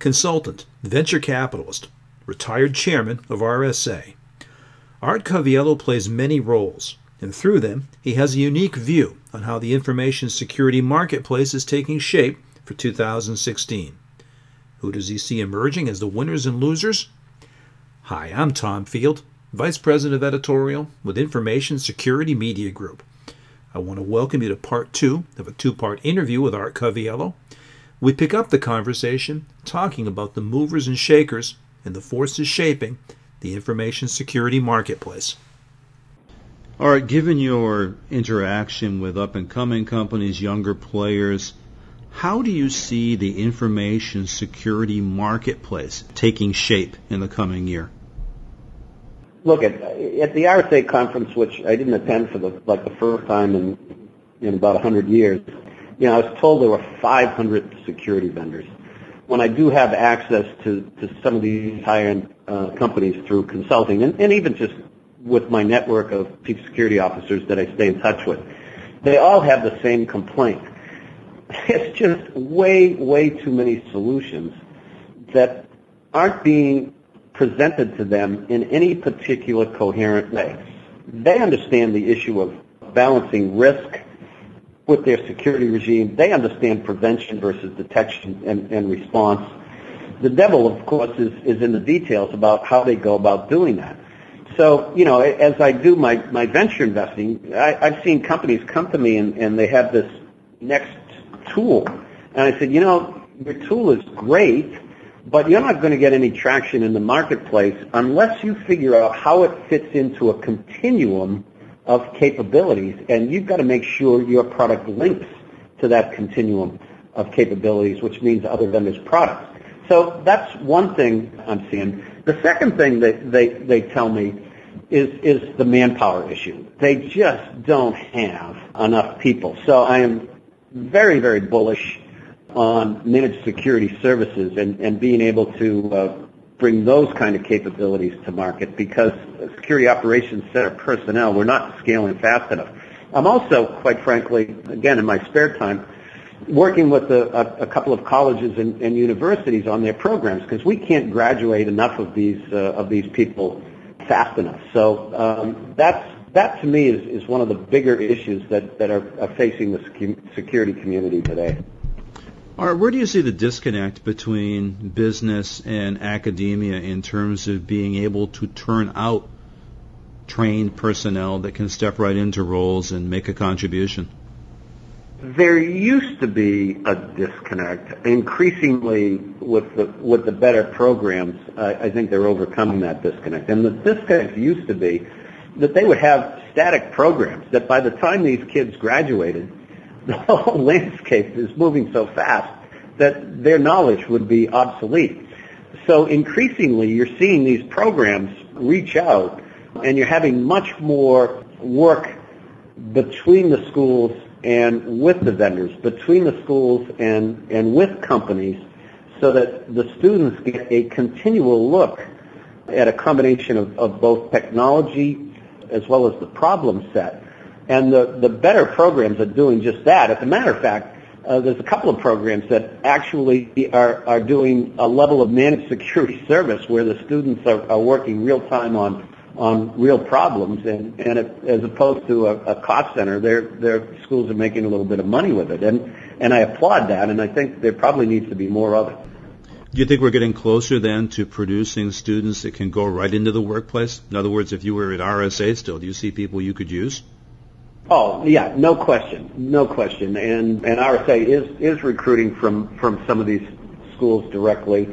consultant, venture capitalist, retired chairman of RSA. Art Coviello plays many roles, and through them, he has a unique view on how the information security marketplace is taking shape for 2016. Who does he see emerging as the winners and losers? Hi, I'm Tom Field, Vice President of Editorial with Information Security Media Group. I want to welcome you to part two of a two part interview with Art Coviello. We pick up the conversation talking about the movers and shakers and the forces shaping the information security marketplace. All right, given your interaction with up and coming companies, younger players, how do you see the information security marketplace taking shape in the coming year? look at at the RSA conference, which I didn't attend for the like the first time in in about 100 years. You know, I was told there were 500 security vendors. When I do have access to to some of these high-end uh, companies through consulting, and, and even just with my network of chief security officers that I stay in touch with, they all have the same complaint. It's just way, way too many solutions that aren't being presented to them in any particular coherent way. They understand the issue of balancing risk with their security regime. They understand prevention versus detection and, and response. The devil, of course, is, is in the details about how they go about doing that. So, you know, as I do my, my venture investing, I, I've seen companies come to me and, and they have this next tool. And I said, you know, your tool is great, but you're not going to get any traction in the marketplace unless you figure out how it fits into a continuum of capabilities, and you've got to make sure your product links to that continuum of capabilities, which means other vendors' products. So that's one thing I'm seeing. The second thing that they, they tell me is, is the manpower issue. They just don't have enough people. So I am very, very bullish on managed security services and, and being able to uh, bring those kind of capabilities to market because security operations center personnel, we're not scaling fast enough. I'm also, quite frankly, again, in my spare time, working with a, a, a couple of colleges and, and, universities on their programs because we can't graduate enough of these uh, of these people fast enough. So um, that's that to me is, is one of the bigger issues that, that are, are facing the security community today. Where do you see the disconnect between business and academia in terms of being able to turn out trained personnel that can step right into roles and make a contribution? There used to be a disconnect. Increasingly, with the with the better programs, I, I think they're overcoming that disconnect. And the disconnect used to be that they would have static programs. That by the time these kids graduated, the whole landscape is moving so fast that their knowledge would be obsolete. So increasingly, you're seeing these programs reach out, and you're having much more work between the schools and with the vendors, between the schools and, and with companies, so that the students get a continual look at a combination of, of both technology as well as the problem set and the, the better programs are doing just that. As a matter of fact, uh, there's a couple of programs that actually are, are doing a level of managed security service where the students are, are working real time on on real problems, and and as opposed to a, a cost center, their their schools are making a little bit of money with it, and and I applaud that, and I think there probably needs to be more of it. Do you think we're getting closer then to producing students that can go right into the workplace? In other words, if you were at RSA still, do you see people you could use? Oh yeah, no question, no question. And and RSA is is recruiting from from some of these schools directly,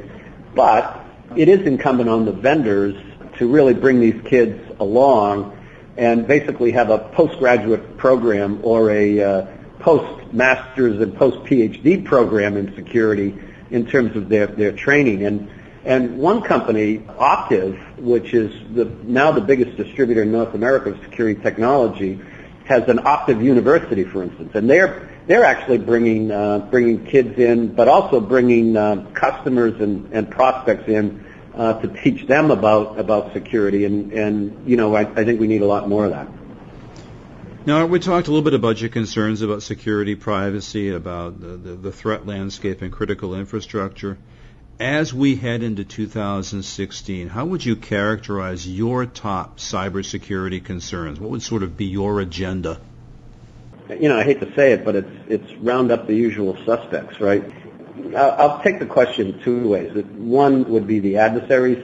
but it is incumbent on the vendors to really bring these kids along and basically have a postgraduate program or a uh, post-masters and post-PhD program in security in terms of their, their training. And, and one company, Optiv, which is the, now the biggest distributor in North America of security technology, has an Optiv University, for instance, and they're they're actually bringing uh, bringing kids in, but also bringing uh, customers and, and prospects in uh, to teach them about about security. And and you know, I, I think we need a lot more of that. Now, we talked a little bit about your concerns about security, privacy, about the, the, the threat landscape and critical infrastructure. As we head into 2016, how would you characterize your top cybersecurity concerns? What would sort of be your agenda? You know, I hate to say it, but it's it's round up the usual suspects, right? I'll take the question two ways. One would be the adversaries,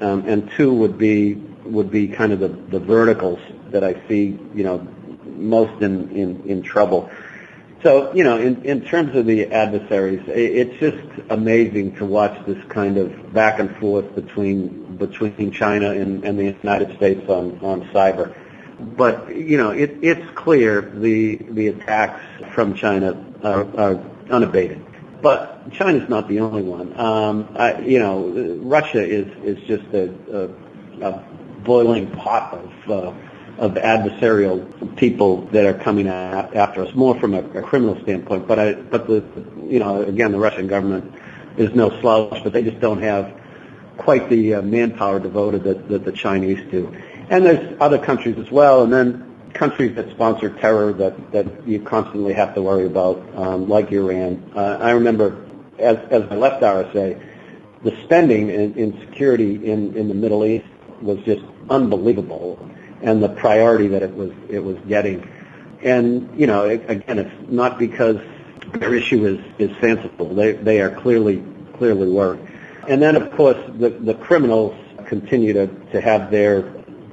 um, and two would be would be kind of the, the verticals that I see, you know, most in, in, in trouble. So, you know, in, in terms of the adversaries, it's just amazing to watch this kind of back and forth between between China and, and the United States on, on cyber. But, you know, it, it's clear the the attacks from China are, are unabated. But China's not the only one. Um, I, you know, Russia is is just a, a, a boiling pot of uh, of adversarial people that are coming after us, more from a, a criminal standpoint. But I, but the, you know, again, the Russian government is no slouch, but they just don't have quite the uh, manpower devoted that, that the Chinese do. And there's other countries as well, and then countries that sponsor terror that, that you constantly have to worry about, um, like Iran. Uh, I remember as, as I left RSA, the spending in, in security in, in the Middle East was just unbelievable, and the priority that it was it was getting. And you know, it, again, it's not because their issue is is fanciful. They they are clearly clearly worried. And then, of course, the the criminals continue to to have their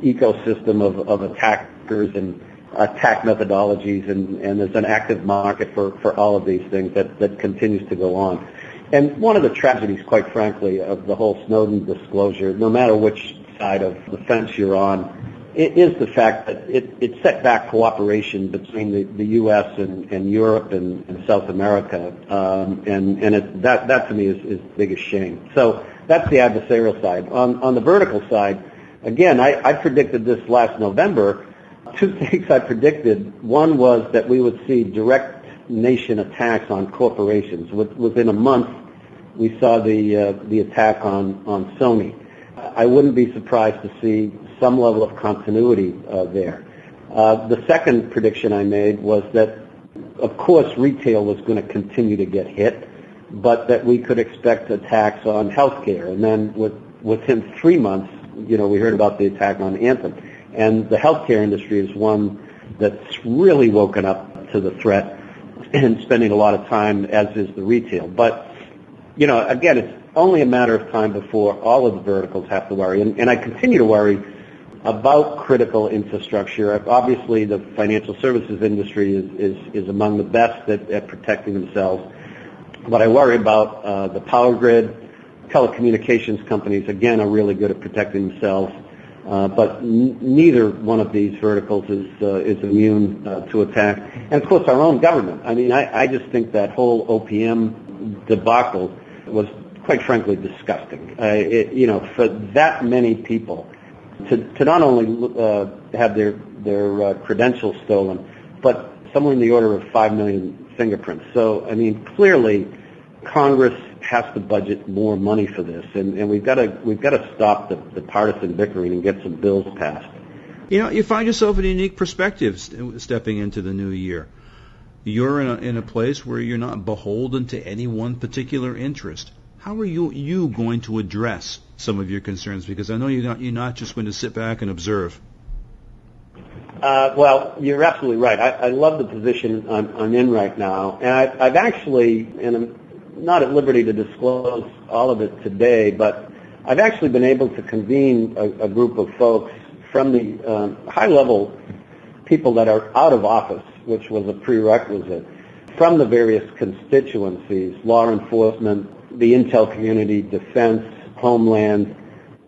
ecosystem of of attack and attack methodologies, and, and there's an active market for, for all of these things that, that continues to go on. And one of the tragedies, quite frankly, of the whole Snowden disclosure, no matter which side of the fence you're on, is the fact that it, set back cooperation between the, U.S. And, Europe and, South America, um, and, that, to me is, the biggest shame. So that's the adversarial side. On, the vertical side, again, I, predicted this last November two things I predicted. One was that we would see direct nation attacks on corporations. Within a month, we saw the uh, attack on Sony. I wouldn't be surprised to see some level of continuity uh, there. Uh, the second prediction I made was that, of course, retail was going to continue to get hit, but that we could expect attacks on healthcare. And then with, within three months, you know, we heard about the attack on Anthem. And the healthcare industry is one that's really woken up to the threat and spending a lot of time, as is the retail. But, you know, again, it's only a matter of time before all of the verticals have to worry. And I continue to worry about critical infrastructure. Obviously, the financial services industry is, among the best at, protecting themselves. But I worry about uh, the power grid. Telecommunications companies, again, are really good at protecting themselves. Uh, but neither one of these verticals is uh, is immune to attack. And of course, our own government. I mean, I, just think that whole OPM debacle was, quite frankly, disgusting. It, you know, for that many people to to not only uh, have their their uh, credentials stolen, but somewhere in the order of five million fingerprints. So, I mean, clearly, Congress has to budget more money for this, and, and we've got to we've got to stop the, the partisan bickering and get some bills passed. You know, you find yourself in a unique perspective stepping into the new year. You're in a, in a place where you're not beholden to any one particular interest. How are you you going to address some of your concerns? Because I know you're not you're not just going to sit back and observe. Uh, well, you're absolutely right. I, I love the position I'm, I'm in right now, and I, I've actually, and I'm not at liberty to disclose all of it today, but I've actually been able to convene a, a group of folks from the um, high-level people that are out of office, which was a prerequisite, from the various constituencies, law enforcement, the intel community, defense, homeland,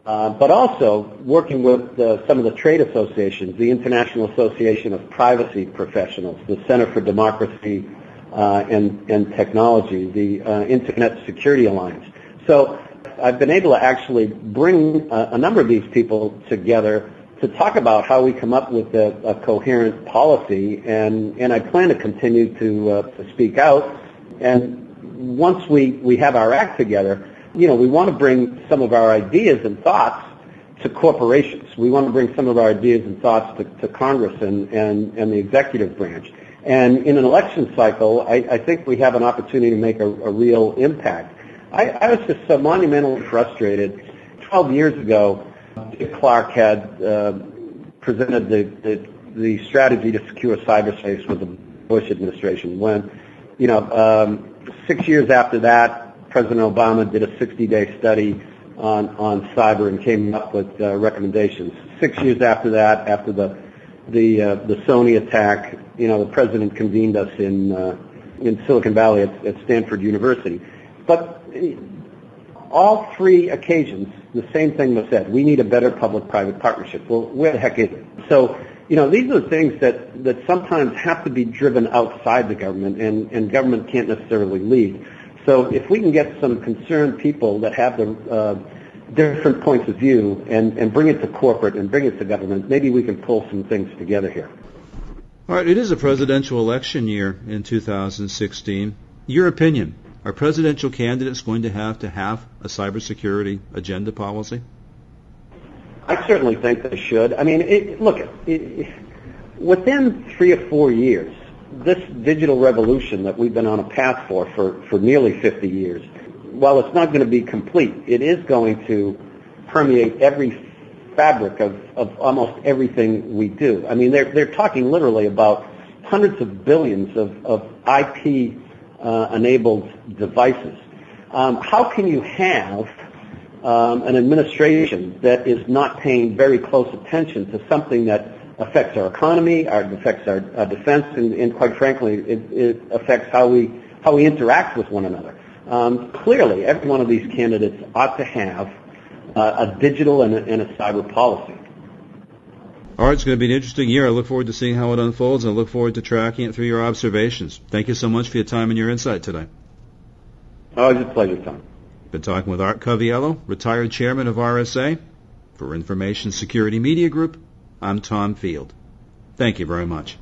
uh, but also working with uh, some of the trade associations, the International Association of Privacy Professionals, the Center for Democracy uh, and, and technology, the uh, Internet Security Alliance. So I've been able to actually bring a, a number of these people together to talk about how we come up with a, a coherent policy, and, and I plan to continue to, uh, to speak out. And once we, we have our act together, you know, we want to bring some of our ideas and thoughts to corporations. We want to bring some of our ideas and thoughts to, to Congress and, and, and the executive branch. And in an election cycle, I, I think we have an opportunity to make a, a real impact. I, I was just so monumentally frustrated. Twelve years ago, Dick Clarke had uh, presented the, the the strategy to secure cyberspace with the Bush administration. When, you know, um, six years after that, President Obama did a 60-day study on on cyber and came up with uh, recommendations. Six years after that, after the the uh, the Sony attack, you know, the president convened us in uh, in Silicon Valley at, at Stanford University. But all three occasions, the same thing was said. We need a better public-private partnership. Well, where the heck is it? So, you know, these are things that, that sometimes have to be driven outside the government, and, and government can't necessarily lead. So if we can get some concerned people that have the uh, different points of view and, and bring it to corporate and bring it to government, maybe we can pull some things together here. All right, it is a presidential election year in 2016. Your opinion, are presidential candidates going to have to have a cybersecurity agenda policy? I certainly think they should. I mean, look, it, within three or four years, this digital revolution that we've been on a path for, for nearly 50 years, while it's not going to be complete, it is going to permeate every fabric of, almost everything we do. I mean, they're, they're talking literally about hundreds of billions of, of IP uh, enabled devices. Um, how can you have um, an administration that is not paying very close attention to something that affects our economy, our, affects our, our defense, and, and, quite frankly, it, it, affects how we how we interact with one another. Um, clearly, every one of these candidates ought to have uh, a digital and a, and a cyber policy. All right, it's going to be an interesting year. I look forward to seeing how it unfolds, and I look forward to tracking it through your observations. Thank you so much for your time and your insight today. Oh, it's a pleasure, Tom. Been talking with Art Coviello, retired chairman of RSA. For Information Security Media Group, I'm Tom Field. Thank you very much.